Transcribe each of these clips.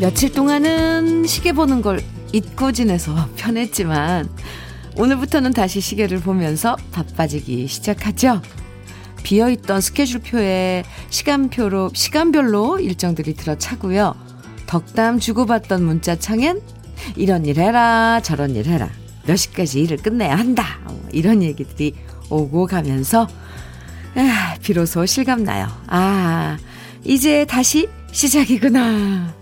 며칠 동안은 시계 보는 걸 잊고 지내서 편했지만 오늘부터는 다시 시계를 보면서 바빠지기 시작하죠. 비어있던 스케줄표에 시간표로, 시간별로 일정들이 들어차고요. 덕담 주고받던 문자창엔 이런 일 해라, 저런 일 해라. 몇 시까지 일을 끝내야 한다. 이런 얘기들이 오고 가면서, 아, 비로소 실감나요. 아, 이제 다시 시작이구나.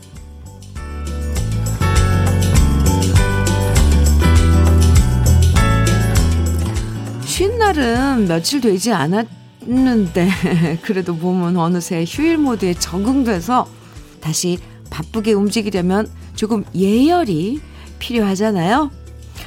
쉰 날은 며칠 되지 않았 는데 그래도 몸은 어느새 휴일 모드에 적응돼서 다시 바쁘게 움직이려면 조금 예열이 필요하잖아요.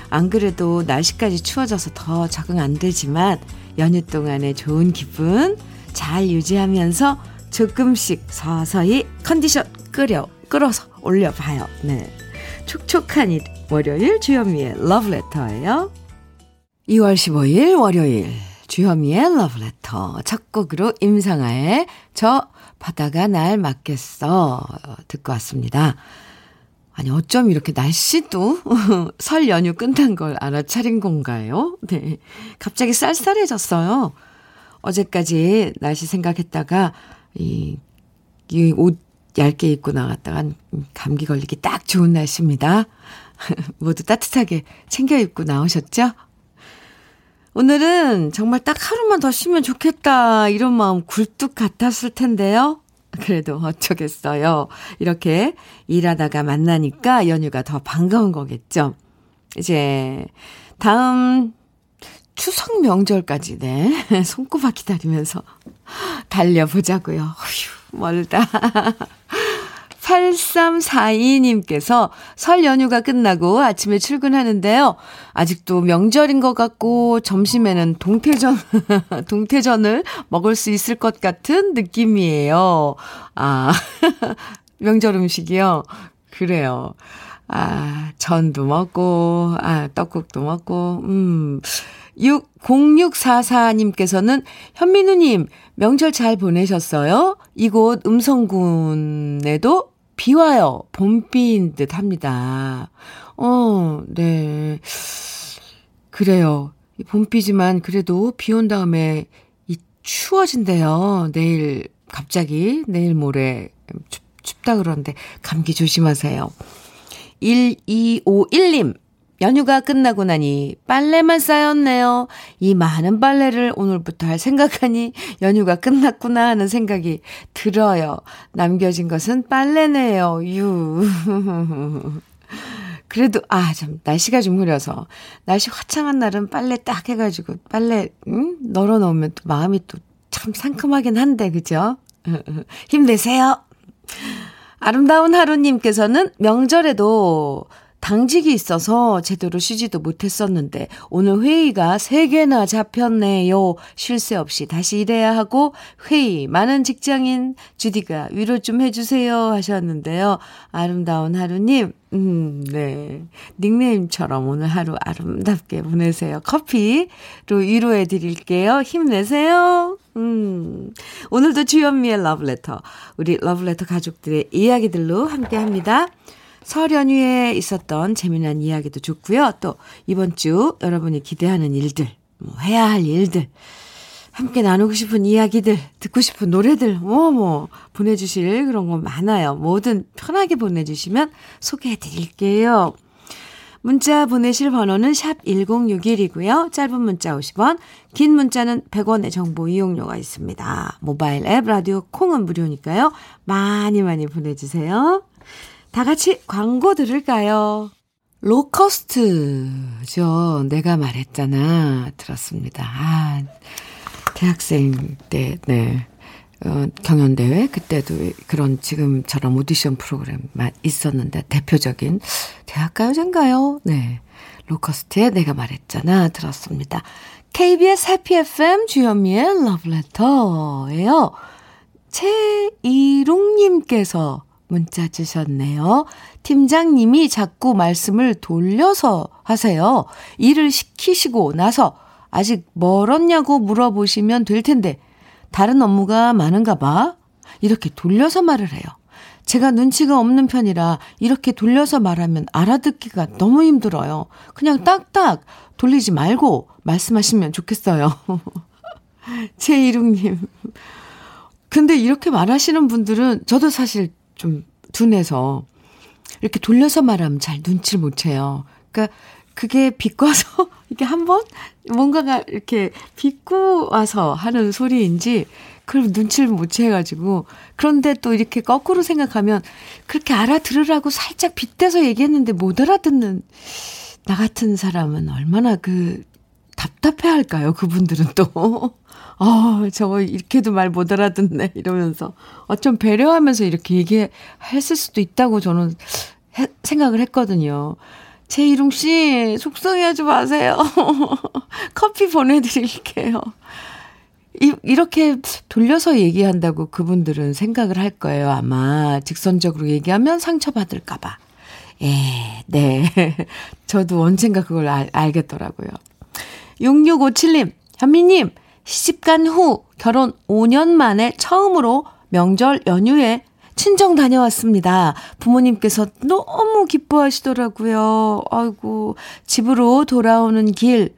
안 그래도 날씨까지 추워져서 더 적응 안 되지만 연휴 동안의 좋은 기분 잘 유지하면서 조금씩 서서히 컨디션 끌어 끌어서 올려봐요. 네. 촉촉한 일 월요일 주현미의 러브레터예요. 2월 15일 월요일 주현미의 러브레터 첫 곡으로 임상아의 저 바다가 날 맞겠어 듣고 왔습니다. 아니 어쩜 이렇게 날씨도 설 연휴 끝난 걸 알아차린 건가요? 네. 갑자기 쌀쌀해졌어요. 어제까지 날씨 생각했다가 이, 이 옷 얇게 입고 나갔다간 감기 걸리기 딱 좋은 날씨입니다. 모두 따뜻하게 챙겨 입고 나오셨죠? 오늘은 정말 딱 하루만 더 쉬면 좋겠다. 이런 마음 굴뚝 같았을 텐데요. 그래도 어쩌겠어요. 이렇게 일하다가 만나니까 연휴가 더 반가운 거겠죠. 이제 다음 추석 명절까지 네. 손꼽아 기다리면서 달려보자고요. 어휴, 멀다. 8342님께서 설 연휴가 끝나고 아침에 출근하는데요. 아직도 명절인 것 같고 점심에는 동태전, 동태전을 먹을 수 있을 것 같은 느낌이에요. 아, 명절 음식이요? 그래요. 아, 전도 먹고, 아, 떡국도 먹고, 음. 6, 0644님께서는 현민우님, 명절 잘 보내셨어요? 이곳 음성군에도 비 와요. 봄비인 듯 합니다. 어, 네. 그래요. 봄비지만 그래도 비 온 다음에 이 추워진대요. 내일 갑자기 내일 모레 춥, 춥다 그러는데 감기 조심하세요. 1251님 연휴가 끝나고 나니 빨래만 쌓였네요. 이 많은 빨래를 오늘부터 할 생각하니 연휴가 끝났구나 하는 생각이 들어요. 남겨진 것은 빨래네요. 유. 그래도, 아, 참, 날씨가 좀 흐려서. 날씨 화창한 날은 빨래 딱 해가지고, 빨래, 응? 널어 놓으면 또 마음이 또 참 상큼하긴 한데, 그죠? 힘내세요. 아름다운 하루님께서는 명절에도 당직이 있어서 제대로 쉬지도 못했었는데 오늘 회의가 3개나 잡혔네요. 쉴 새 없이 다시 일해야 하고 회의 많은 직장인 주디가 위로 좀 해주세요 하셨는데요. 아름다운 하루님 음, 네. 닉네임처럼 오늘 하루 아름답게 보내세요. 커피로 위로해 드릴게요. 힘내세요. 음. 오늘도 주현미의 러브레터. 우리 러브레터 가족들의 이야기들로 함께 합니다. 설 연휴에 있었던 재미난 이야기도 좋고요. 또 이번 주 여러분이 기대하는 일들, 뭐 해야 할 일들, 함께 나누고 싶은 이야기들, 듣고 싶은 노래들, 뭐, 뭐, 보내주실 그런 거 많아요. 뭐든 편하게 보내주시면 소개해 드릴게요. 문자 보내실 번호는 샵 1061이고요. 짧은 문자 50원, 긴 문자는 100원의 정보 이용료가 있습니다. 모바일 앱, 라디오 콩은 무료니까요. 많이 많이 보내주세요. 다 같이 광고 들을까요? 로커스트죠. 내가 말했잖아. 들었습니다. 아, 대학생 때, 네. 어, 경연대회? 그때도 그런 지금처럼 오디션 프로그램만 있었는데, 대표적인 대학가요제인가요? 네. 로커스트의 내가 말했잖아. 들었습니다. KBS 해피 FM 주현미의 러브레터예요. 최이룽님께서 문자 주셨네요. 팀장님이 자꾸 말씀을 돌려서 하세요. 일을 시키시고 나서 아직 멀었냐고 물어보시면 될 텐데 다른 업무가 많은가 봐. 이렇게 돌려서 말을 해요. 제가 눈치가 없는 편이라 이렇게 돌려서 말하면 알아듣기가 너무 힘들어요. 그냥 딱딱 돌리지 말고 말씀하시면 좋겠어요. 최이룽님. 근데 이렇게 말하시는 분들은 저도 사실 좀 둔해서 이렇게 돌려서 말하면 잘 눈치를 못 채요. 그러니까 그게 비꼬아서 이게 한번 뭔가가 이렇게 비꼬 와서 하는 소리인지 그걸 눈치를 못 채가지고 그런데 또 이렇게 거꾸로 생각하면 그렇게 알아들으라고 살짝 빗대서 얘기했는데 못 알아듣는 나 같은 사람은 얼마나 그 답답해 할까요? 그분들은 또. 어, 저거 이렇게도 말 못 알아듣네. 이러면서. 어쩜 배려하면서 이렇게 얘기했을 수도 있다고 저는 해, 생각을 했거든요. 최이룽 씨, 속상해하지 마세요. 커피 보내드릴게요. 이, 이렇게 돌려서 얘기한다고 그분들은 생각을 할 거예요. 아마 직선적으로 얘기하면 상처받을까봐. 예, 네. 저도 언젠가 그걸 알, 알겠더라고요. 6657님, 현미님, 시집간 후 결혼 5년 만에 처음으로 명절 연휴에 친정 다녀왔습니다. 부모님께서 너무 기뻐하시더라고요. 아이고, 집으로 돌아오는 길,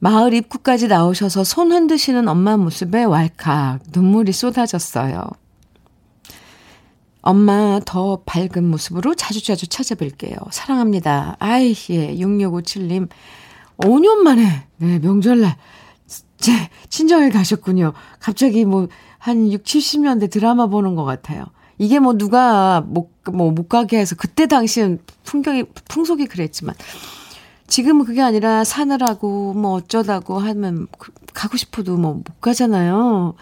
마을 입구까지 나오셔서 손 흔드시는 엄마 모습에 왈칵 눈물이 쏟아졌어요. 엄마 더 밝은 모습으로 자주자주 찾아뵐게요. 사랑합니다. 아이, 예, 6657님. 5년 만에, 네, 명절날, 제, 친정에 가셨군요. 갑자기 뭐, 한 6, 70년대 드라마 보는 것 같아요. 이게 뭐 누가 못, 뭐, 못 가게 해서 그때 당시엔 풍경이, 풍속이 그랬지만, 지금은 그게 아니라 사느라고 뭐 어쩌다고 하면 그, 가고 싶어도 뭐 못 가잖아요.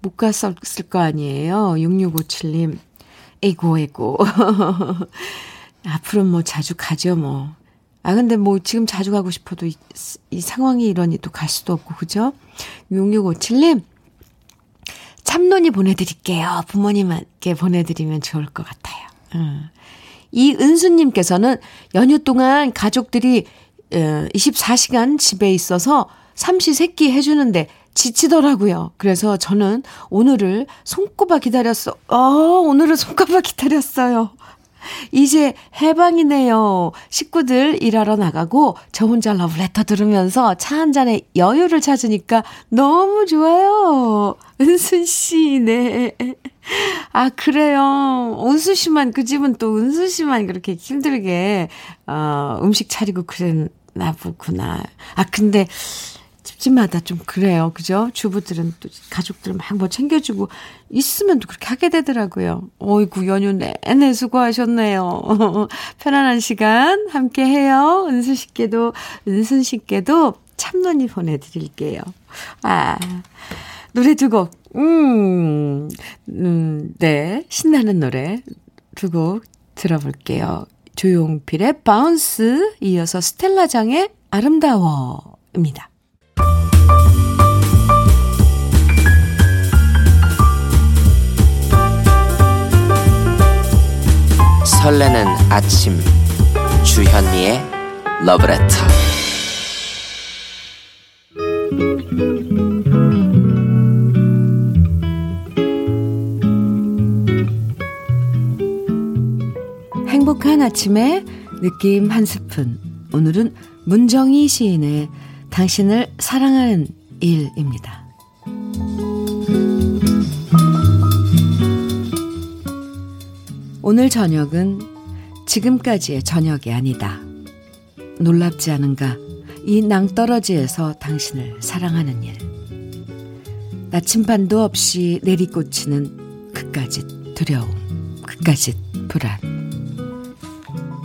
못 갔을 거 아니에요. 6657님. 에고, 에고. 앞으로 뭐 자주 가죠, 뭐. 아, 근데 뭐 지금 자주 가고 싶어도 이, 이 상황이 이러니 또 갈 수도 없고, 그죠? 6657님, 참론이 보내드릴게요. 부모님께 보내드리면 좋을 것 같아요. 음. 이은수님께서는 연휴 동안 가족들이 24시간 어, 집에 있어서 삼시세끼 해주는데 지치더라고요. 그래서 저는 오늘을 손꼽아 기다렸어. 어, 오늘은 손꼽아 기다렸어요. 이제 해방이네요. 식구들 일하러 나가고 저 혼자 러브레터 들으면서 차 한 잔에 여유를 찾으니까 너무 좋아요. 은순 씨, 네. 아, 그래요. 은수 씨만, 그 집은 또 은수 씨만 그렇게 힘들게, 어, 음식 차리고 그랬나 보구나. 아, 근데, 집집마다 좀 그래요. 그죠? 주부들은 또 가족들 막뭐 챙겨주고 있으면 또 그렇게 하게 되더라고요. 어이구, 연휴 내내 수고하셨네요. 편안한 시간 함께 해요. 은수 씨께도, 은순 씨께도 참론이 보내드릴게요. 아, 노래 두 곡. 음, 음, 네. 신나는 노래 두 곡 들어볼게요. 조용필의 바운스, 이어서 스텔라장의 아름다워입니다. 설레는 아침 주현미의 러브레터. 행복한 아침에 느낌 한 스푼. 오늘은 문정희 시인의 당신을 사랑하는 일입니다. 오늘 저녁은 지금까지의 저녁이 아니다. 놀랍지 않은가? 이 낭떠러지에서 당신을 사랑하는 일. 나침반도 없이 내리꽂히는 그까짓 두려움, 그까짓 불안.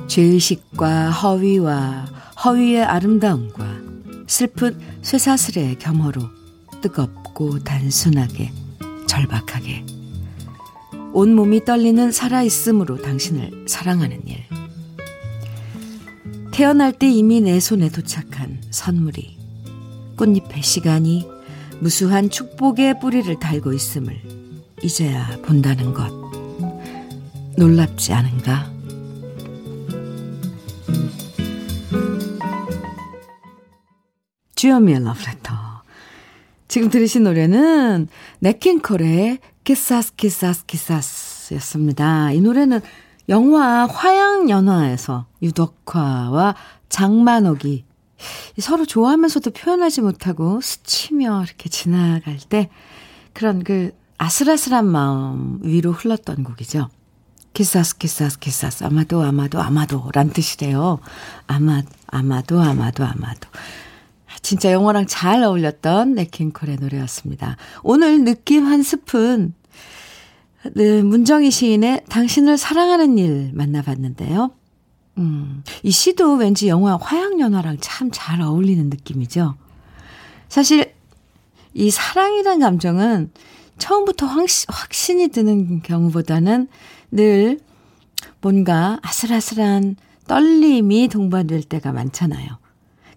죄의식과 허위와 허위의 아름다움과 슬픈 쇠사슬의 겸허로 뜨겁고 단순하게 절박하게 온몸이 떨리는 살아있음으로 당신을 사랑하는 일. 태어날 때 이미 내 손에 도착한 선물이 꽃잎의 시간이 무수한 축복의 뿌리를 달고 있음을 이제야 본다는 것. 놀랍지 않은가? 주현미의 러브레터. 지금 들으신 노래는 Nat King Cole의 Quizás Quizás Quizás 였습니다. 이 노래는 영화 화양연화에서 유덕화와 장만옥이 서로 좋아하면서도 표현하지 못하고 스치며 이렇게 지나갈 때 그런 그 아슬아슬한 마음 위로 흘렀던 곡이죠. Quizás Quizás Quizás 아마도 아마도 아마도 란 뜻이래요. 아마 아마도 아마도 아마도. 진짜 영화랑 잘 어울렸던 네킹콜의 노래였습니다. 오늘 느낌 한 스푼 네, 문정희 시인의 당신을 사랑하는 일 만나봤는데요. 음, 이 시도 왠지 영화 화양연화랑 참 잘 어울리는 느낌이죠. 사실 이 사랑이란 감정은 처음부터 확신, 확신이 드는 경우보다는 늘 뭔가 아슬아슬한 떨림이 동반될 때가 많잖아요.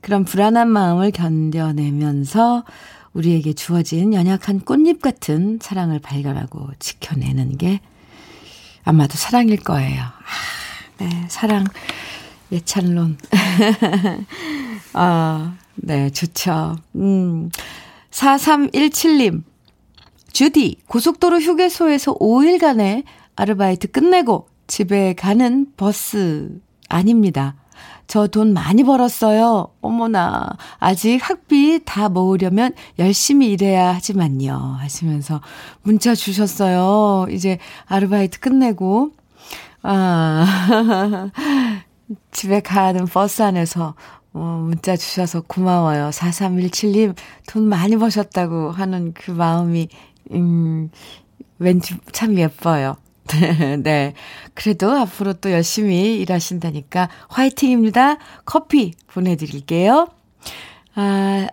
그런 불안한 마음을 견뎌내면서 우리에게 주어진 연약한 꽃잎 같은 사랑을 발견하고 지켜내는 게 아마도 사랑일 거예요. 아, 네, 사랑, 예찬론. 아, 네, 좋죠. 음, 4317님. 주디, 고속도로 휴게소에서 5일간의 아르바이트 끝내고 집에 가는 버스 아닙니다. 저 돈 많이 벌었어요. 어머나. 아직 학비 다 모으려면 열심히 일해야 하지만요. 하시면서 문자 주셨어요. 이제 아르바이트 끝내고. 아, 집에 가는 버스 안에서 어, 문자 주셔서 고마워요. 4317님, 돈 많이 버셨다고 하는 그 마음이, 음, 왠지 참 예뻐요. 네. 그래도 앞으로 또 열심히 일하신다니까 화이팅입니다. 커피 보내드릴게요. 아,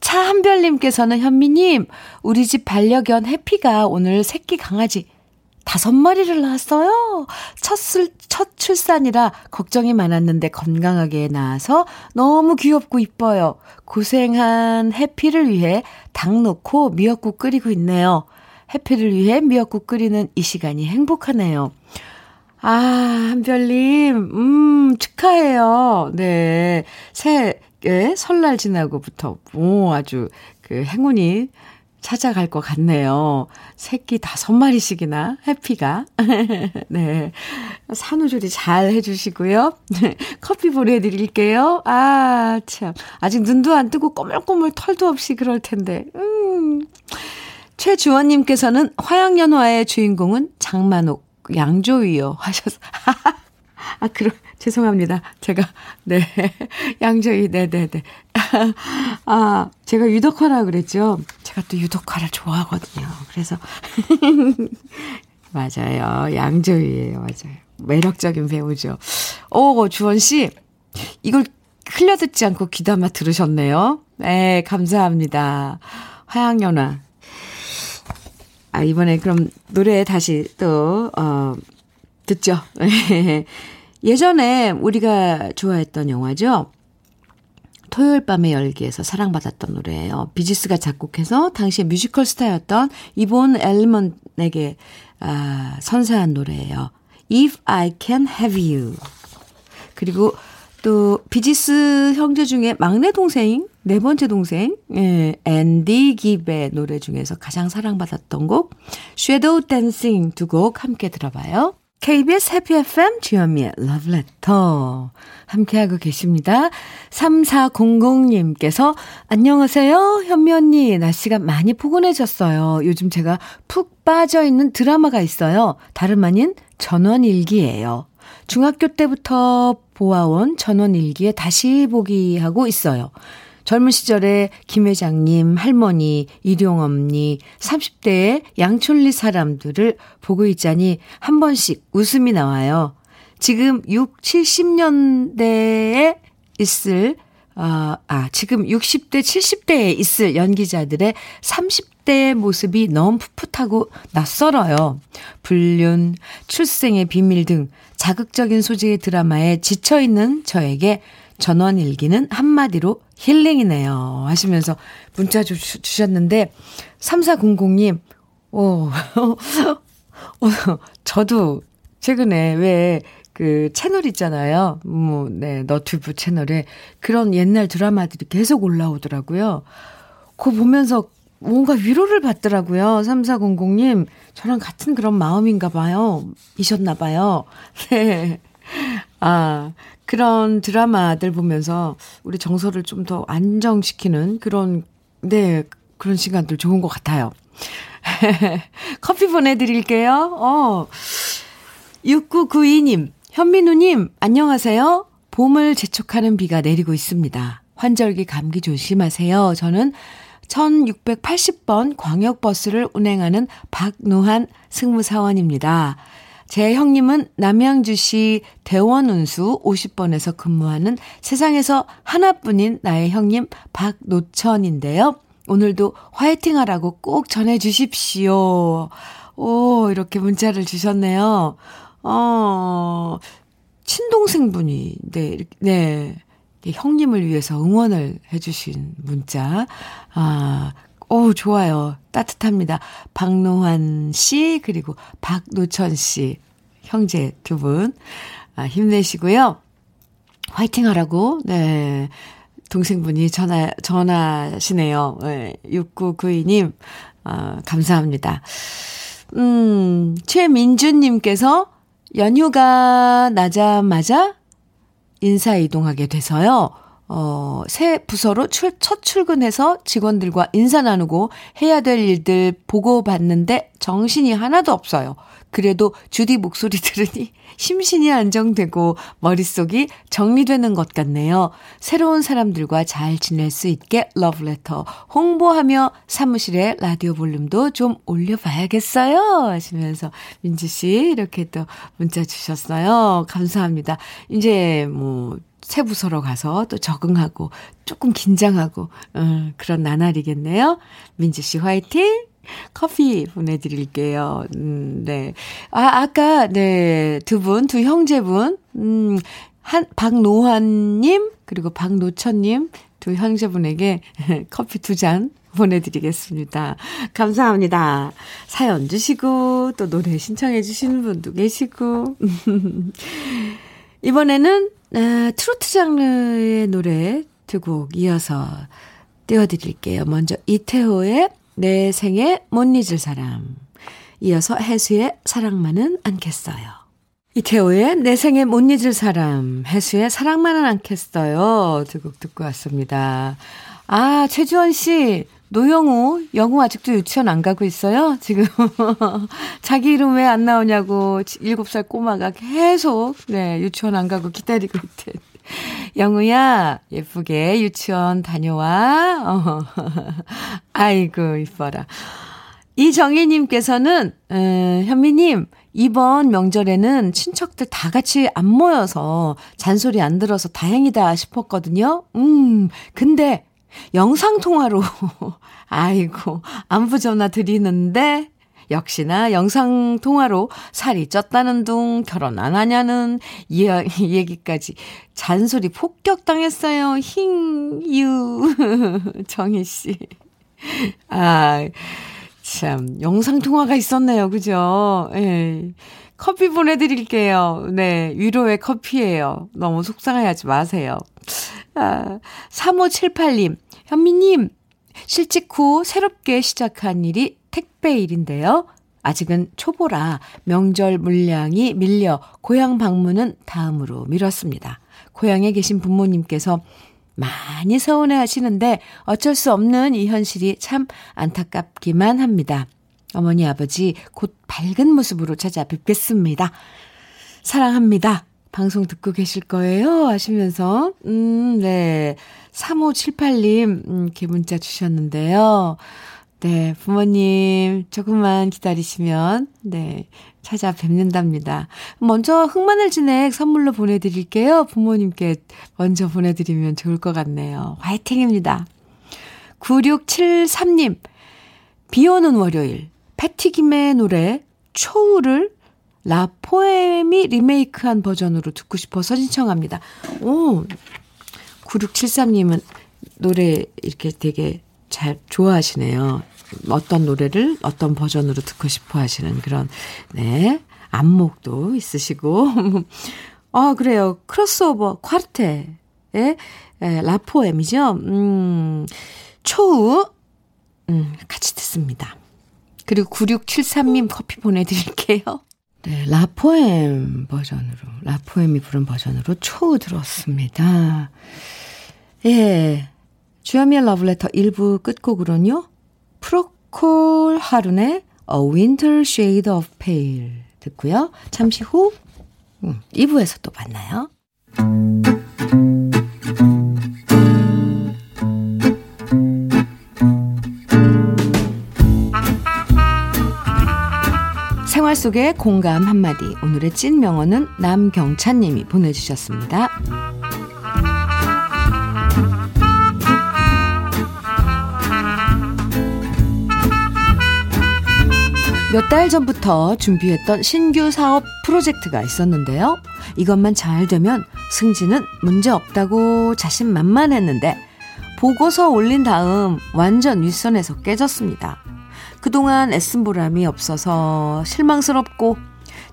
차한별님께서는 현미님, 우리 집 반려견 해피가 오늘 새끼 강아지 다섯 마리를 낳았어요. 첫, 술, 첫 출산이라 걱정이 많았는데 건강하게 낳아서 너무 귀엽고 이뻐요. 고생한 해피를 위해 닭 넣고 미역국 끓이고 있네요. 해피를 위해 미역국 끓이는 이 시간이 행복하네요. 아, 한별님, 음, 축하해요. 네. 새, 예, 설날 지나고부터, 오, 아주 그 행운이 찾아갈 것 같네요. 새끼 다섯 마리씩이나, 해피가. 네. 산후조리 잘 해주시고요. 네. 커피 보내드릴게요. 아, 참. 아직 눈도 안 뜨고 꼬물꼬물 털도 없이 그럴 텐데. 음. 최주원님께서는 화양연화의 주인공은 장만옥, 양조위요 하셔서. 아, 그럼, 죄송합니다. 제가, 네. 양조위, 네네네. 아, 제가 유독화라 그랬죠. 제가 또 유독화를 좋아하거든요. 그래서. 맞아요. 양조위예요 맞아요. 매력적인 배우죠. 오, 주원씨. 이걸 흘려듣지 않고 귀담아 들으셨네요. 네, 감사합니다. 화양연화. 아, 이번에 그럼 노래 다시 또, 어, 듣죠. 예전에 우리가 좋아했던 영화죠. 토요일 밤의 열기에서 사랑받았던 노래예요. 비지스가 작곡해서 당시에 뮤지컬 스타였던 이본 엘먼에게 아, 선사한 노래예요. If I Can Have You. 그리고 또 비지스 형제 중에 막내 동생, 네 번째 동생, 예, 앤디 깁의 노래 중에서 가장 사랑받았던 곡 Shadow Dancing 두곡 함께 들어봐요. KBS 해피 FM 주현미의 Love Letter 함께하고 계십니다. 3400님께서 안녕하세요. 현미 언니 날씨가 많이 포근해졌어요. 요즘 제가 푹 빠져있는 드라마가 있어요. 다름 아닌 전원일기예요. 중학교 때부터 보아온 전원일기에 다시 보기 하고 있어요. 젊은 시절에 김 회장님, 할머니, 일용엄니, 30대의 양촌리 사람들을 보고 있자니 한 번씩 웃음이 나와요. 지금 6, 70년대에 있을, 아, 아, 지금 60대, 70대에 있을 연기자들의 30대의 모습이 너무 풋풋하고 낯설어요. 불륜, 출생의 비밀 등 자극적인 소재의 드라마에 지쳐있는 저에게 전원일기는 한마디로 힐링이네요. 하시면서 문자 주, 주셨는데, 3400님, 오, 어, 저도 최근에 왜 그 채널 있잖아요. 뭐, 네, 너튜브 채널에 그런 옛날 드라마들이 계속 올라오더라고요. 그거 보면서 뭔가 위로를 받더라고요. 3400님, 저랑 같은 그런 마음인가 봐요. 이셨나 봐요. 네. 아, 그런 드라마들 보면서 우리 정서를 좀 더 안정시키는 그런, 네, 그런 시간들 좋은 것 같아요. 커피 보내드릴게요. 어. 6992님, 현민우님, 안녕하세요. 봄을 재촉하는 비가 내리고 있습니다. 환절기 감기 조심하세요. 저는 1680번 광역버스를 운행하는 박노한 승무사원입니다. 제 형님은 남양주시 대원운수 50번에서 근무하는 세상에서 하나뿐인 나의 형님 박노천인데요. 오늘도 화이팅 하라고 꼭 전해 주십시오. 오, 이렇게 문자를 주셨네요. 어, 친동생분이, 네, 네. 형님을 위해서 응원을 해주신 문자. 아, 오, 좋아요. 따뜻합니다. 박노환 씨, 그리고 박노천 씨. 형제 두 분. 아, 힘내시고요. 화이팅 하라고, 네. 동생분이 전화, 전화시네요. 네. 6992님, 아, 감사합니다. 음, 최민주님께서 연휴가 나자마자 인사 이동하게 돼서요. 어, 새 부서로 출, 첫 출근해서 직원들과 인사 나누고 해야 될 일들 보고 봤는데 정신이 하나도 없어요. 그래도 주디 목소리 들으니 심신이 안정되고 머릿속이 정리되는 것 같네요. 새로운 사람들과 잘 지낼 수 있게 러브레터 홍보하며 사무실에 라디오 볼륨도 좀 올려봐야겠어요. 하시면서 민지 씨 이렇게 또 문자 주셨어요. 감사합니다. 이제 뭐 새 부서로 가서 또 적응하고 조금 긴장하고 음, 그런 나날이겠네요. 민지 씨 화이팅! 커피 보내드릴게요. 음, 네. 아, 아까, 네, 두 분, 두 형제분, 음, 한, 박노환님, 그리고 박노천님, 두 형제분에게 커피 두 잔 보내드리겠습니다. 감사합니다. 사연 주시고, 또 노래 신청해 주시는 분도 계시고. 이번에는, 아, 트로트 장르의 노래 두 곡 이어서 띄워드릴게요. 먼저 이태호의 내 생에 못 잊을 사람. 이어서 해수의 사랑만은 않겠어요. 이태호의 내 생에 못 잊을 사람, 해수의 사랑만은 않겠어요. 두 곡 듣고 왔습니다. 아, 최주원 씨, 노영우, 영우 아직도 유치원 안 가고 있어요? 지금. 자기 이름 왜 안 나오냐고, 7살 꼬마가 계속, 네, 유치원 안 가고 기다리고 있대. 영우야, 예쁘게 유치원 다녀와. 어. 아이고, 이뻐라. 이정희님께서는, 에, 현미님, 이번 명절에는 친척들 다 같이 안 모여서 잔소리 안 들어서 다행이다 싶었거든요. 음, 근데 영상통화로, 아이고, 안부 전화 드리는데, 역시나 영상통화로 살이 쪘다는 둥, 결혼 안 하냐는 이, 이 얘기까지 잔소리 폭격당했어요. 힝, 유. 정희씨. 아, 참, 영상통화가 있었네요. 그죠? 예. 커피 보내드릴게요. 네, 위로의 커피예요. 너무 속상해하지 마세요. 아, 3578님, 현미님, 실직 후 새롭게 시작한 일이 택배 일인데요. 아직은 초보라 명절 물량이 밀려 고향 방문은 다음으로 미뤘습니다. 고향에 계신 부모님께서 많이 서운해 하시는데 어쩔 수 없는 이 현실이 참 안타깝기만 합니다. 어머니, 아버지, 곧 밝은 모습으로 찾아뵙겠습니다. 사랑합니다. 방송 듣고 계실 거예요? 하시면서, 음, 네. 3578님, 음, 이렇게 문자 주셨는데요. 네, 부모님, 조금만 기다리시면, 네, 찾아뵙는답니다. 먼저 흑마늘 진액 선물로 보내드릴게요. 부모님께 먼저 보내드리면 좋을 것 같네요. 화이팅입니다. 9673님, 비 오는 월요일, 패티김의 노래, 초우를 라포엠이 리메이크한 버전으로 듣고 싶어서 신청합니다. 오, 9673님은 노래 이렇게 되게 잘 좋아하시네요. 어떤 노래를 어떤 버전으로 듣고 싶어 하시는 그런, 네, 안목도 있으시고. 아, 그래요. 크로스오버 콰르테의 에, 라포엠이죠. 음, 초우, 음, 같이 듣습니다. 그리고 9673님 커피 보내드릴게요. 네, 라포엠 버전으로, 라포엠이 부른 버전으로 초우 들었습니다. 예. 주현미의 러브레터 1부 끝곡으로는요. 프로콜 하룬의 A Winter Shade of Pale 듣고요. 잠시 후 2부에서 음, 또 만나요. 속의 공감 한마디. 오늘의 찐 명언은 남경찬님이 보내주셨습니다. 몇 달 전부터 준비했던 신규 사업 프로젝트가 있었는데요. 이것만 잘 되면 승진은 문제 없다고 자신만만했는데 보고서 올린 다음 완전 윗선에서 깨졌습니다. 그동안 애쓴 보람이 없어서 실망스럽고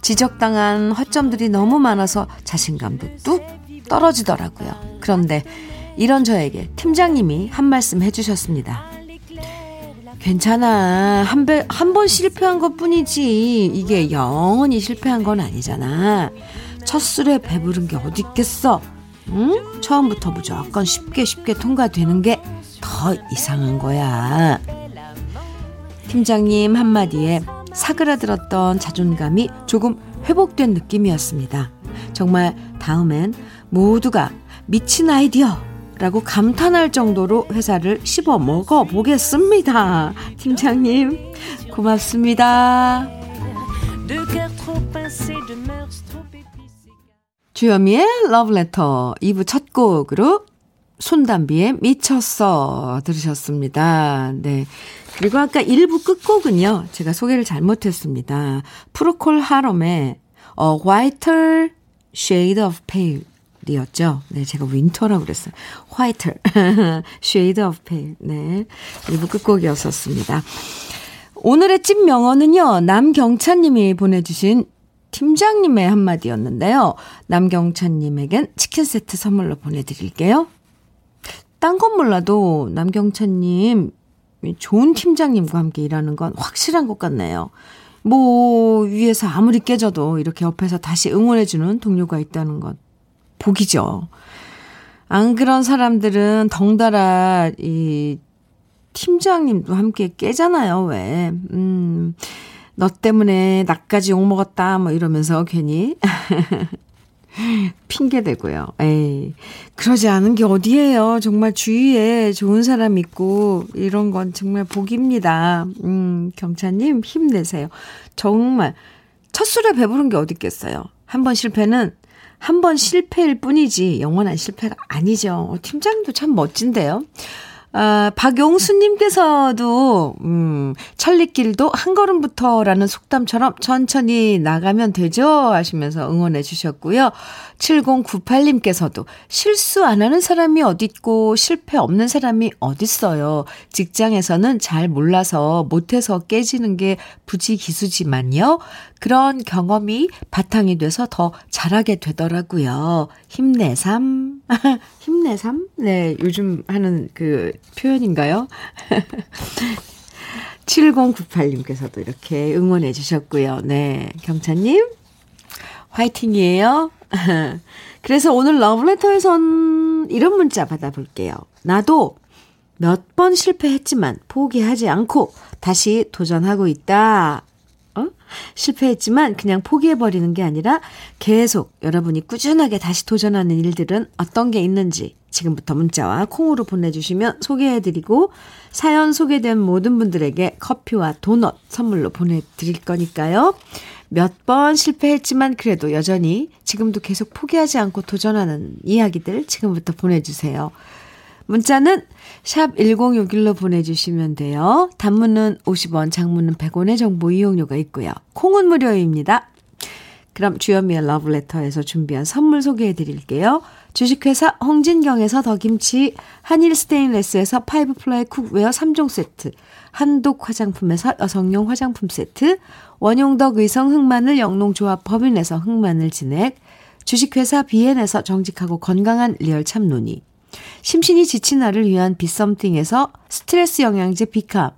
지적당한 허점들이 너무 많아서 자신감도 뚝 떨어지더라고요. 그런데 이런 저에게 팀장님이 한 말씀 해주셨습니다. 괜찮아. 한, 배, 한 번 실패한 것 뿐이지. 이게 영원히 실패한 건 아니잖아. 첫 술에 배부른 게 어디 있겠어. 응? 처음부터 무조건 쉽게 쉽게 통과되는 게 더 이상한 거야. 팀장님 한마디에 사그라들었던 자존감이 조금 회복된 느낌이었습니다. 정말 다음엔 모두가 미친 아이디어 라고 감탄할 정도로 회사를 씹어 먹어 보겠습니다. 팀장님, 고맙습니다. 주여미의 러브레터 2부 첫 곡으로 손담비의 미쳤어 들으셨습니다. 네. 그리고 아까 1부 끝곡은요. 제가 소개를 잘못했습니다. Procol Harum의 A Whiter Shade of Pale 이었죠. 네, 제가 Winter라고 그랬어요. Whiter, shade of pale. 네, 1부 끝곡이었었습니다. 오늘의 찐 명언은요, 남경찬님이 보내주신 팀장님의 한마디였는데요. 남경찬님에겐 치킨 세트 선물로 보내드릴게요. 딴 건 몰라도 남경찬님, 좋은 팀장님과 함께 일하는 건 확실한 것 같네요. 뭐, 위에서 아무리 깨져도 이렇게 옆에서 다시 응원해주는 동료가 있다는 것. 복이죠. 안 그런 사람들은 덩달아 이 팀장님도 함께 깨잖아요, 왜. 음, 너 때문에 나까지 욕 먹었다, 뭐 이러면서 괜히. 핑계대고요. 에이, 그러지 않은 게 어디예요. 정말 주위에 좋은 사람 있고, 이런 건 정말 복입니다. 음, 경차님, 힘내세요. 정말, 첫 술에 배부른 게 어디 있겠어요. 한 번 실패는 한 번 실패일 뿐이지 영원한 실패가 아니죠. 팀장도 참 멋진데요. 아, 박용수님께서도, 음, 천리길도 한 걸음부터라는 속담처럼 천천히 나가면 되죠? 하시면서 응원해 주셨고요. 7098님께서도 실수 안 하는 사람이 어딨고 실패 없는 사람이 어딨어요. 직장에서는 잘 몰라서 못해서 깨지는 게 부지기수지만요. 그런 경험이 바탕이 돼서 더 잘하게 되더라고요. 힘내삼. 힘내삼? 네, 요즘 하는 그 표현인가요? 7098님께서도 이렇게 응원해 주셨고요. 네, 경찬님, 화이팅이에요. 그래서 오늘 러브레터에선 이런 문자 받아볼게요. 나도 몇 번 실패했지만 포기하지 않고 다시 도전하고 있다. 어? 실패했지만 그냥 포기해버리는 게 아니라 계속 여러분이 꾸준하게 다시 도전하는 일들은 어떤 게 있는지 지금부터 문자와 콩으로 보내주시면 소개해드리고 사연 소개된 모든 분들에게 커피와 도넛 선물로 보내드릴 거니까요. 몇 번 실패했지만 그래도 여전히 지금도 계속 포기하지 않고 도전하는 이야기들 지금부터 보내주세요. 문자는 샵 1061로 보내주시면 돼요. 단문은 50원, 장문은 100원의 정보 이용료가 있고요. 콩은 무료입니다. 그럼 주현미의 러브레터에서 준비한 선물 소개해 드릴게요. 주식회사 홍진경에서 더김치, 한일 스테인레스에서 five-ply cookware 3종 세트, 한독 화장품에서 여성용 화장품 세트, 원용덕 의성 흑마늘 영농조합 법인에서 흑마늘 진액, 주식회사 비엔에서 정직하고 건강한 리얼 참노니, 심신이 지친 나를 위한 비썸띵에서 스트레스 영양제 비캅,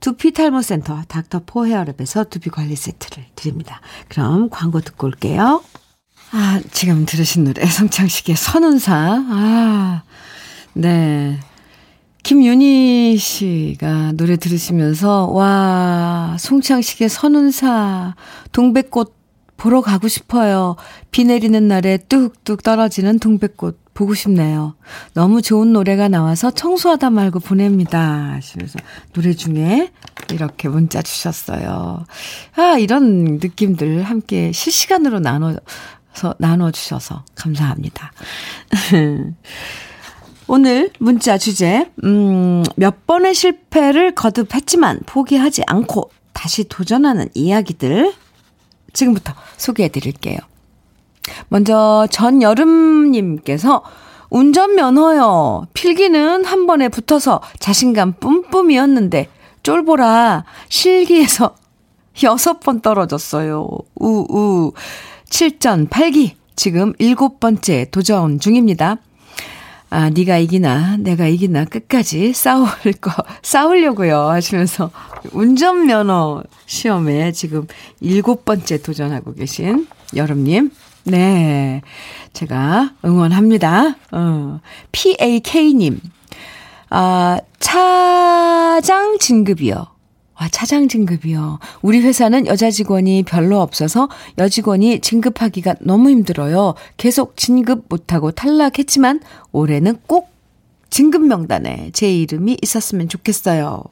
두피 탈모 센터 닥터 포 헤어랩에서 두피 관리 세트를 드립니다. 그럼 광고 듣고 올게요. 아, 지금 들으신 노래 송창식의 선운사. 아, 네. 김윤희 씨가 노래 들으시면서 와, 송창식의 선운사 동백꽃 보러 가고 싶어요. 비 내리는 날에 뚝뚝 떨어지는 동백꽃 보고 싶네요. 너무 좋은 노래가 나와서 청소하다 말고 보냅니다. 하시면서 노래 중에 이렇게 문자 주셨어요. 아, 이런 느낌들 함께 실시간으로 나눠 서, 나눠주셔서 감사합니다. 오늘 문자 주제, 음, 몇 번의 실패를 거듭했지만 포기하지 않고 다시 도전하는 이야기들 지금부터 소개해 드릴게요. 먼저 전여름님께서 운전면허요. 필기는 한 번에 붙어서 자신감 뿜뿜이었는데 쫄보라 실기에서 여섯 번 떨어졌어요. 우우 7전 8기 지금 일곱 번째 도전 중입니다. 아, 네가 이기나 내가 이기나 끝까지 싸울 거 싸우려고요 하시면서 운전면허 시험에 지금 일곱 번째 도전하고 계신 여름님 네. 제가 응원합니다. 어, PAK님. 아, 차장 진급이요. 와, 차장 진급이요. 우리 회사는 여자 직원이 별로 없어서 여직원이 진급하기가 너무 힘들어요. 계속 진급 못하고 탈락했지만 올해는 꼭 진급 명단에 제 이름이 있었으면 좋겠어요.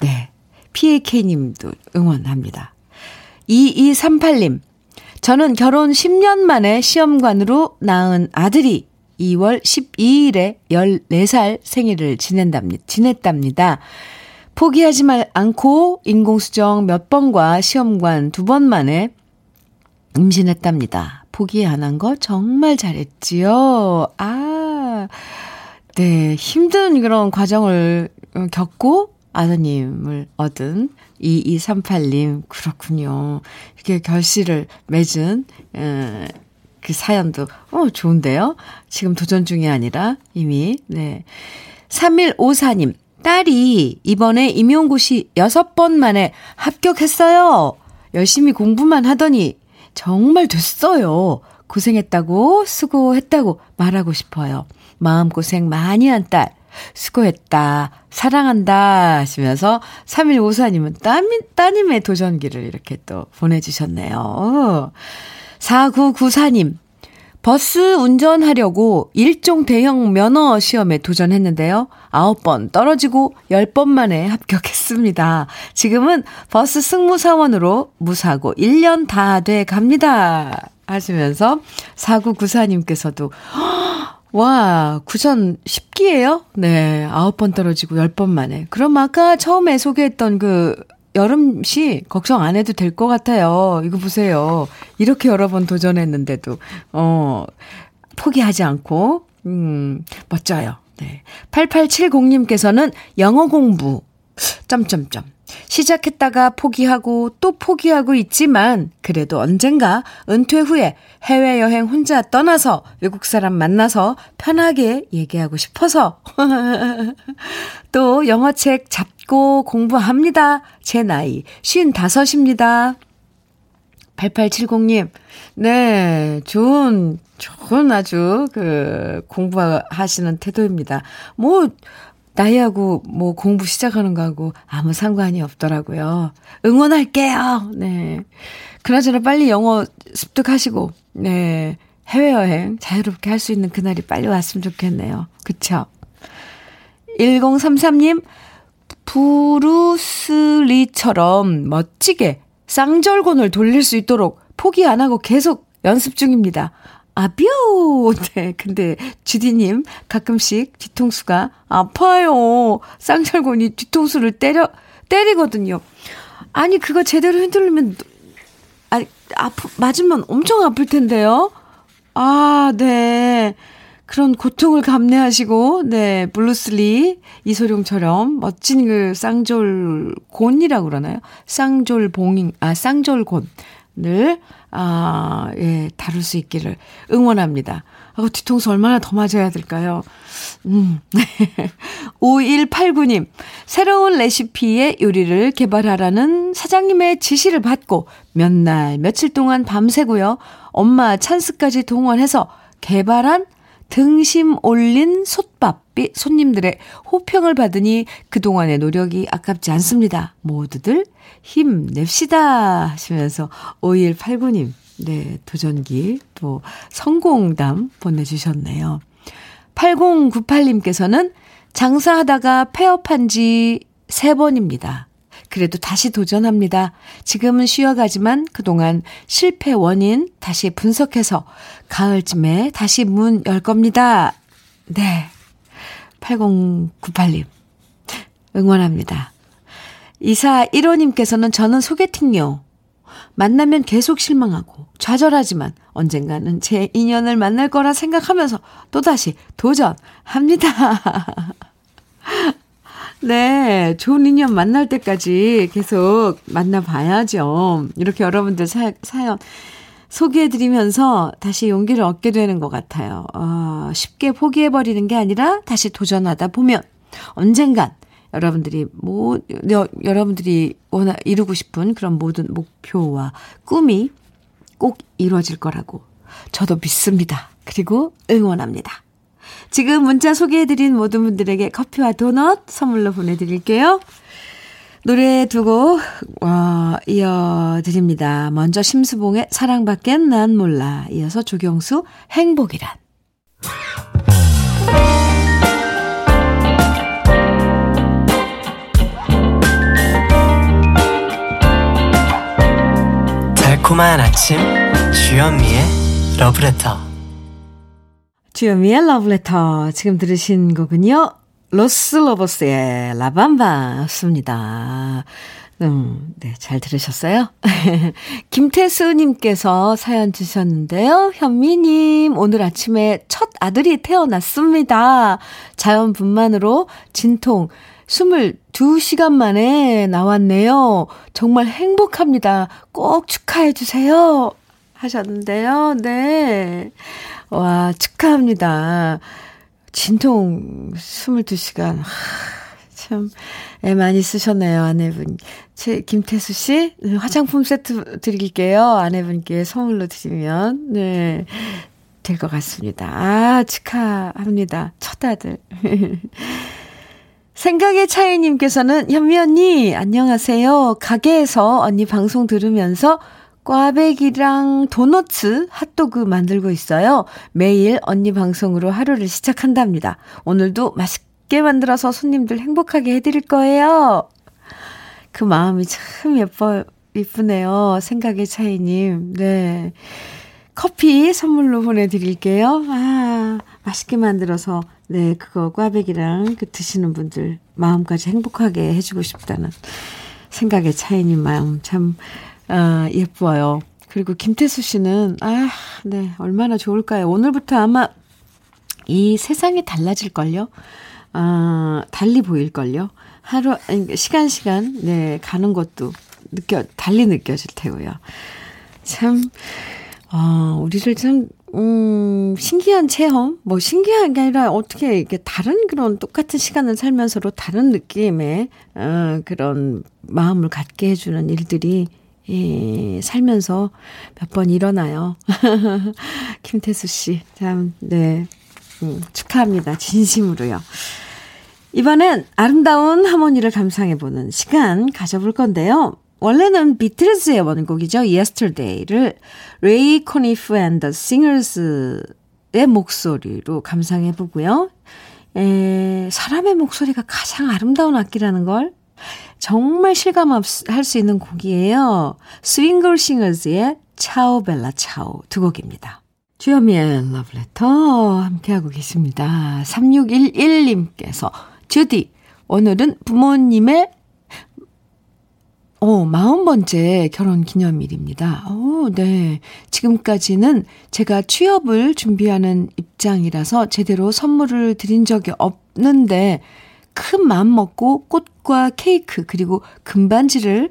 네. PAK님도 응원합니다. 2238님. 저는 결혼 10년 만에 시험관으로 낳은 아들이 2월 12일에 14살 생일을 지낸답니다. 지냈답니다. 포기하지 말 않고 인공수정 몇 번과 시험관 두 번 만에 임신했답니다. 포기 안 한 거 정말 잘했지요. 아, 네. 힘든 그런 과정을 겪고 아드님을 얻은 2238님, 그렇군요. 이렇게 결실을 맺은, 에, 그 사연도, 어, 좋은데요? 지금 도전 중이 아니라 이미, 네. 3154님, 딸이 이번에 임용고시 6번 만에 합격했어요. 열심히 공부만 하더니 정말 됐어요. 고생했다고, 수고했다고 말하고 싶어요. 마음고생 많이 한 딸. 수고했다. 사랑한다. 하시면서 3154님은 따님, 따님의 도전기를 이렇게 또 보내주셨네요. 4994님. 버스 운전하려고 일종 대형 면허 시험에 도전했는데요. 9번 떨어지고 10번 만에 합격했습니다. 지금은 버스 승무사원으로 무사고 1년 다 돼 갑니다. 하시면서 4994님께서도 와, 구전 10기예요? 네, 9번 떨어지고 10번 만에. 그럼 아까 처음에 소개했던 그 여름 씨 걱정 안 해도 될 것 같아요. 이거 보세요. 이렇게 여러 번 도전했는데도 어 포기하지 않고 음 멋져요. 네. 8870님께서는 영어 공부 점점점 시작했다가 포기하고 또 포기하고 있지만 그래도 언젠가 은퇴 후에 해외여행 혼자 떠나서 외국 사람 만나서 편하게 얘기하고 싶어서 또 영어책 잡고 공부합니다. 제 나이 55입니다. 8870님, 네, 좋은, 좋은 아주 그 공부하시는 태도입니다. 뭐, 나이하고 뭐 공부 시작하는 거하고 아무 상관이 없더라고요. 응원할게요. 네. 그나저나 빨리 영어 습득하시고, 네. 해외여행 자유롭게 할 수 있는 그날이 빨리 왔으면 좋겠네요. 그쵸? 1033님, 부루스리처럼 멋지게 쌍절곤을 돌릴 수 있도록 포기 안 하고 계속 연습 중입니다. 아뷰! 네, 근데 쥬디님 가끔씩 뒤통수가 아파요. 쌍절곤이 뒤통수를 때려, 때리거든요. 아니, 그거 제대로 흔들리면, 아니, 아프, 맞으면 엄청 아플 텐데요? 아, 네. 그런 고통을 감내하시고, 네, 브루스 리, 이소룡처럼 멋진 그 쌍절곤이라고 그러나요? 쌍절봉, 아, 쌍절곤 을, 아, 예, 다룰 수 있기를 응원합니다. 아, 뒤통수 얼마나 더 맞아야 될까요? 음. 5189님, 새로운 레시피의 요리를 개발하라는 사장님의 지시를 받고 몇 날, 며칠 동안 밤새고요. 엄마 찬스까지 동원해서 개발한 등심 올린 솥밥 비 손님들의 호평을 받으니 그동안의 노력이 아깝지 않습니다. 모두들 힘냅시다 하시면서 5189님 네, 도전기 또 성공담 보내주셨네요. 8098님께서는 장사하다가 폐업한 지 3번입니다. 그래도 다시 도전합니다. 지금은 쉬어가지만 그동안 실패 원인 다시 분석해서 가을쯤에 다시 문 열 겁니다. 네. 8098님. 응원합니다. 이사 1호님께서는 저는 소개팅요. 만나면 계속 실망하고 좌절하지만 언젠가는 제 인연을 만날 거라 생각하면서 또다시 도전합니다. 네, 좋은 인연 만날 때까지 계속 만나봐야죠. 이렇게 여러분들 사, 사연 소개해드리면서 다시 용기를 얻게 되는 것 같아요. 어, 쉽게 포기해버리는 게 아니라 다시 도전하다 보면 언젠간 여러분들이 뭐, 여, 여러분들이 원하, 이루고 싶은 그런 모든 목표와 꿈이 꼭 이루어질 거라고 저도 믿습니다. 그리고 응원합니다. 지금 문자 소개해드린 모든 분들에게 커피와 도넛 선물로 보내드릴게요. 노래 두곡 어, 이어드립니다. 먼저 심수봉의 사랑밖엔 난 몰라 이어서 조경수 행복이란 달콤한 아침 주현미의 러브레터 주현미의 러브레터. 지금 들으신 곡은요. 로스 로버스의 라밤바였습니다. 음, 네, 잘 들으셨어요? 김태수님께서 사연 주셨는데요. 현미님, 오늘 아침에 첫 아들이 태어났습니다. 자연분만으로 진통 22시간 만에 나왔네요. 정말 행복합니다. 꼭 축하해주세요. 하셨는데요. 네. 와, 축하합니다. 진통 22시간. 하, 참, 애 많이 쓰셨네요, 아내분. 제, 김태수 씨, 화장품 세트 드릴게요. 아내분께 선물로 드리면, 네, 될 것 같습니다. 아, 축하합니다. 첫 아들. 생각의 차이님께서는 현미 언니, 안녕하세요. 가게에서 언니 방송 들으면서 꽈배기랑 도너츠, 핫도그 만들고 있어요. 매일 언니 방송으로 하루를 시작한답니다. 오늘도 맛있게 만들어서 손님들 행복하게 해드릴 거예요. 그 마음이 참 예뻐, 이쁘네요. 생각의 차이님. 네. 커피 선물로 보내드릴게요. 아, 맛있게 만들어서, 네, 그거 꽈배기랑 그 드시는 분들 마음까지 행복하게 해주고 싶다는 생각의 차이님 마음 참, 아, 예뻐요. 그리고 김태수 씨는, 아, 네, 얼마나 좋을까요? 오늘부터 아마 이 세상이 달라질걸요? 아, 달리 보일걸요? 하루, 시간, 시간, 네, 가는 것도 느껴, 달리 느껴질 테고요. 참, 아, 우리를 참, 음, 신기한 체험? 뭐, 신기한 게 아니라 어떻게 이게 다른 그런 똑같은 시간을 살면서도 다른 느낌의, 어, 그런 마음을 갖게 해주는 일들이 예, 살면서 몇 번 일어나요. 김태수 씨, 참, 네. 음, 축하합니다. 진심으로요. 이번엔 아름다운 하모니를 감상해보는 시간 가져볼 건데요. 원래는 비틀즈의 원곡이죠. Yesterday를 레이 코니프 앤 더 싱어스의 목소리로 감상해보고요. 에, 사람의 목소리가 가장 아름다운 악기라는 걸 정말 실감할 수 있는 곡이에요. 스윙글 싱어즈의 Ciao Bella Ciao 두 곡입니다. 주현미의 러브레터 함께하고 계십니다. 3611님께서 주디 오늘은 부모님의 어, 마흔 40번째 결혼 기념일입니다. 오, 네. 지금까지는 제가 취업을 준비하는 입장이라서 제대로 선물을 드린 적이 없는데 큰 마음 먹고 꽃과 케이크 그리고 금반지를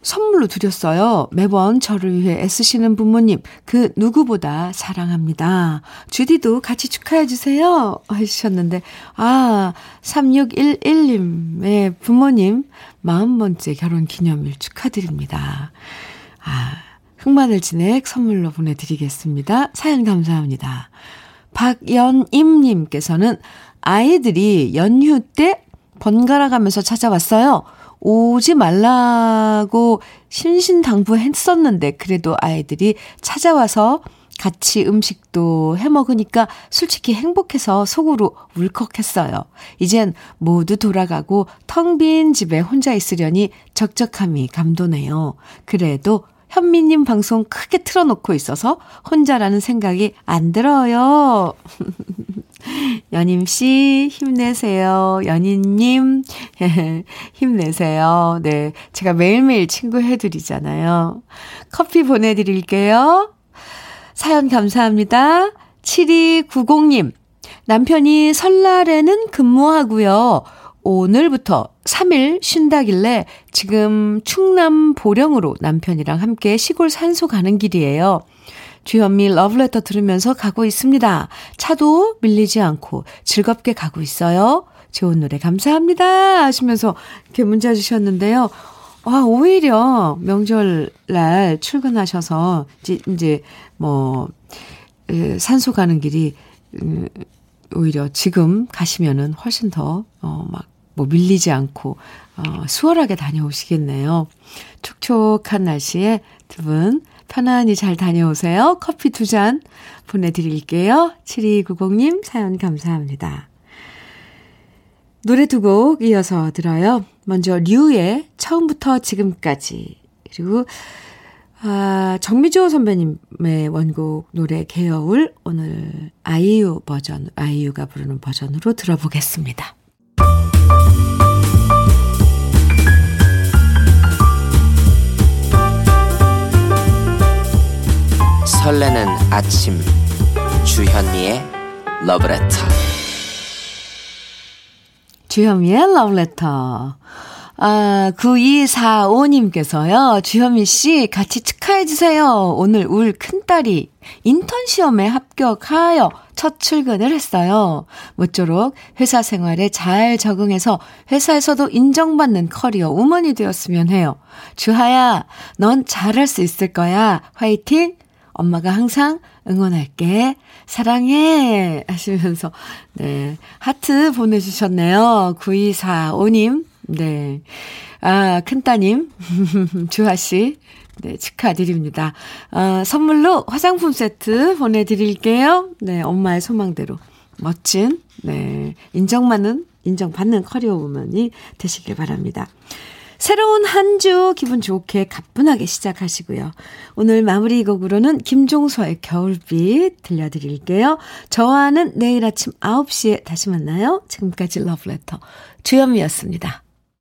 선물로 드렸어요. 매번 저를 위해 애쓰시는 부모님, 그 누구보다 사랑합니다. 주디도 같이 축하해주세요. 해주셨는데, 아, 3611님의 부모님, 40번째 결혼 기념일 축하드립니다. 아, 흑마늘 진액 선물로 보내드리겠습니다. 사연 감사합니다. 박연임님께서는 아이들이 연휴 때 번갈아 가면서 찾아왔어요. 오지 말라고 신신당부했었는데 그래도 아이들이 찾아와서 같이 음식도 해 먹으니까 솔직히 행복해서 속으로 울컥했어요. 이젠 모두 돌아가고 텅 빈 집에 혼자 있으려니 적적함이 감도네요. 그래도 현미님 방송 크게 틀어놓고 있어서 혼자라는 생각이 안 들어요. 연임 씨, 힘내세요. 연인님, 힘내세요. 네. 제가 매일매일 친구 해드리잖아요. 커피 보내드릴게요. 사연 감사합니다. 7290님, 남편이 설날에는 근무하고요. 오늘부터 3일 쉰다길래 지금 충남 보령으로 남편이랑 함께 시골 산소 가는 길이에요. 주현미 러브레터 들으면서 가고 있습니다. 차도 밀리지 않고 즐겁게 가고 있어요. 좋은 노래 감사합니다. 하시면서 이렇게 문자 주셨는데요. 아, 오히려 명절날 출근하셔서 이제, 이제 뭐, 산소 가는 길이, 음, 오히려 지금 가시면은 훨씬 더, 어, 막, 뭐 밀리지 않고, 어, 수월하게 다녀오시겠네요. 촉촉한 날씨에 두 분 편안히 잘 다녀오세요. 커피 두 잔 보내드릴게요. 7290님 사연 감사합니다. 노래 두 곡 이어서 들어요. 먼저 류의 처음부터 지금까지 그리고 아, 정미조 선배님의 원곡 노래 개여울 오늘 아이유 버전 아이유가 부르는 버전으로 들어보겠습니다. 설레는 아침 주현미의 러브레터 주현미의 러브레터 아, 9245님께서요, 주현미 씨, 같이 축하해주세요. 오늘 울 큰딸이 인턴 시험에 합격하여 첫 출근을 했어요. 모쪼록 회사 생활에 잘 적응해서 회사에서도 인정받는 커리어 우먼이 되었으면 해요. 주하야, 넌 잘할 수 있을 거야. 화이팅! 엄마가 항상 응원할게. 사랑해. 하시면서, 네. 하트 보내주셨네요. 9245님. 네. 아, 큰따님. 주하씨. 네, 축하드립니다. 아, 선물로 화장품 세트 보내드릴게요. 네, 엄마의 소망대로. 멋진, 네. 인정받는, 인정받는 커리어 우먼이 되시길 바랍니다. 새로운 한 주 기분 좋게 가뿐하게 시작하시고요. 오늘 마무리 곡으로는 김종서의 겨울빛 들려드릴게요. 저와는 내일 아침 9시에 다시 만나요. 지금까지 러브레터 주현미였습니다.